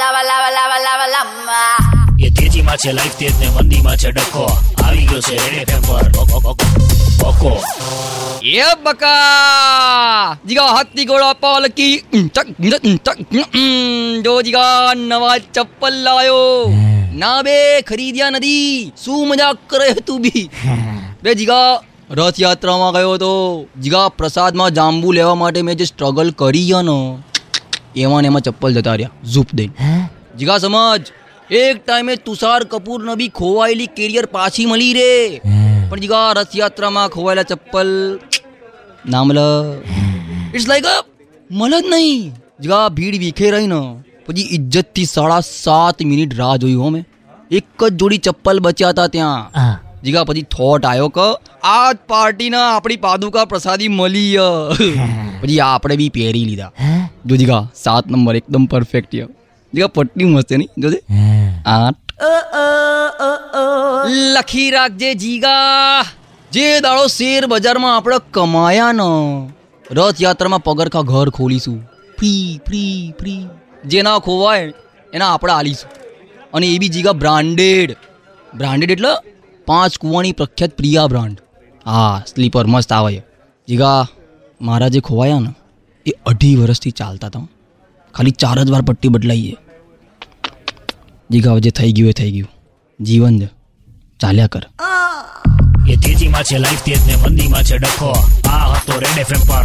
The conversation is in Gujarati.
lava, લાવા લાવા લાવા lava. એ તેજીમાં છે લાઈફ તેજ ને મંદીમાં છે ડખો. આવી ગયો છે રેડ એફએમ પર. ઓકો એ બકા! જીગા હાથી ઘોડા પાલકી. જો જીગા નવા ચપ્પલ લાયો. ના બે ખરીદ્યા નથી. શું મજાક કરે તું બી? બે જીગા રથયાત્રામાં ગયો તો જીગા પ્રસાદમાં જાંબુ લેવા માટે મેં જે સ્ટ્રગલ કરી ને એમાં ને એમાં ચપ્પલ જતા રહ્યા. ઝૂપ દઈ જીગા સમજ એક ટાઈમે તુષાર કપૂર ને બી ખોવાયેલી કેરિયર પાછી મળી રે. પણ જીગા રથયાત્રામાં ખોવાયેલા ચપ્પલ ના મળે ઇટ્સ લાઈક મળે જ નહીં. જીગા ભીડ વિખે રહી ને પછી ઇજ્જતથી સાડા સાત મિનિટ રાહ જોઈ હો મેં. એક જ જોડી ચપ્પલ બચ્યા હતા ત્યાં. જીગા પછી થોટ આવ્યો કે આ પાર્ટીના આપણી પાદુકા પ્રસાદી મળી પછી આપણે બી પહેરી લીધા. જો જીગા સાત નંબર એકદમ પરફેક્ટ યો જીગા પટ્ટી મસ્ત નહીં? જોજે આઠ. લખી રાખજે જીગા. જે દાડો શેર બજારમાં આપણે કમાયા ન. રથયાત્રામાં પગરખા ઘર ખોલીશું. Free free free. જેના ખોવાય એના આપણે આલીશું. અને એ બી જીગા બ્રાન્ડેડ બ્રાન્ડેડ એટલે પાંચ કુવાની પ્રખ્યાત પ્રિયા બ્રાન્ડ હા સ્લીપર મસ્ત આવે. જીગા મારા જે ખોવાયા ને એ અઢી વર્ષથી ચાલતા હતા. ખાલી ચાર જ વાર પટ્ટી બદલાઈ જીગાવ જે થઈ ગયું એ થઈ ગયું. જીવન જ. ચાલ્યા કર. એ તેજીમાં છે લાઈફ તેજ ને મંદીમાં છે, ડખો. આ હતો રેડ એફએમ પર.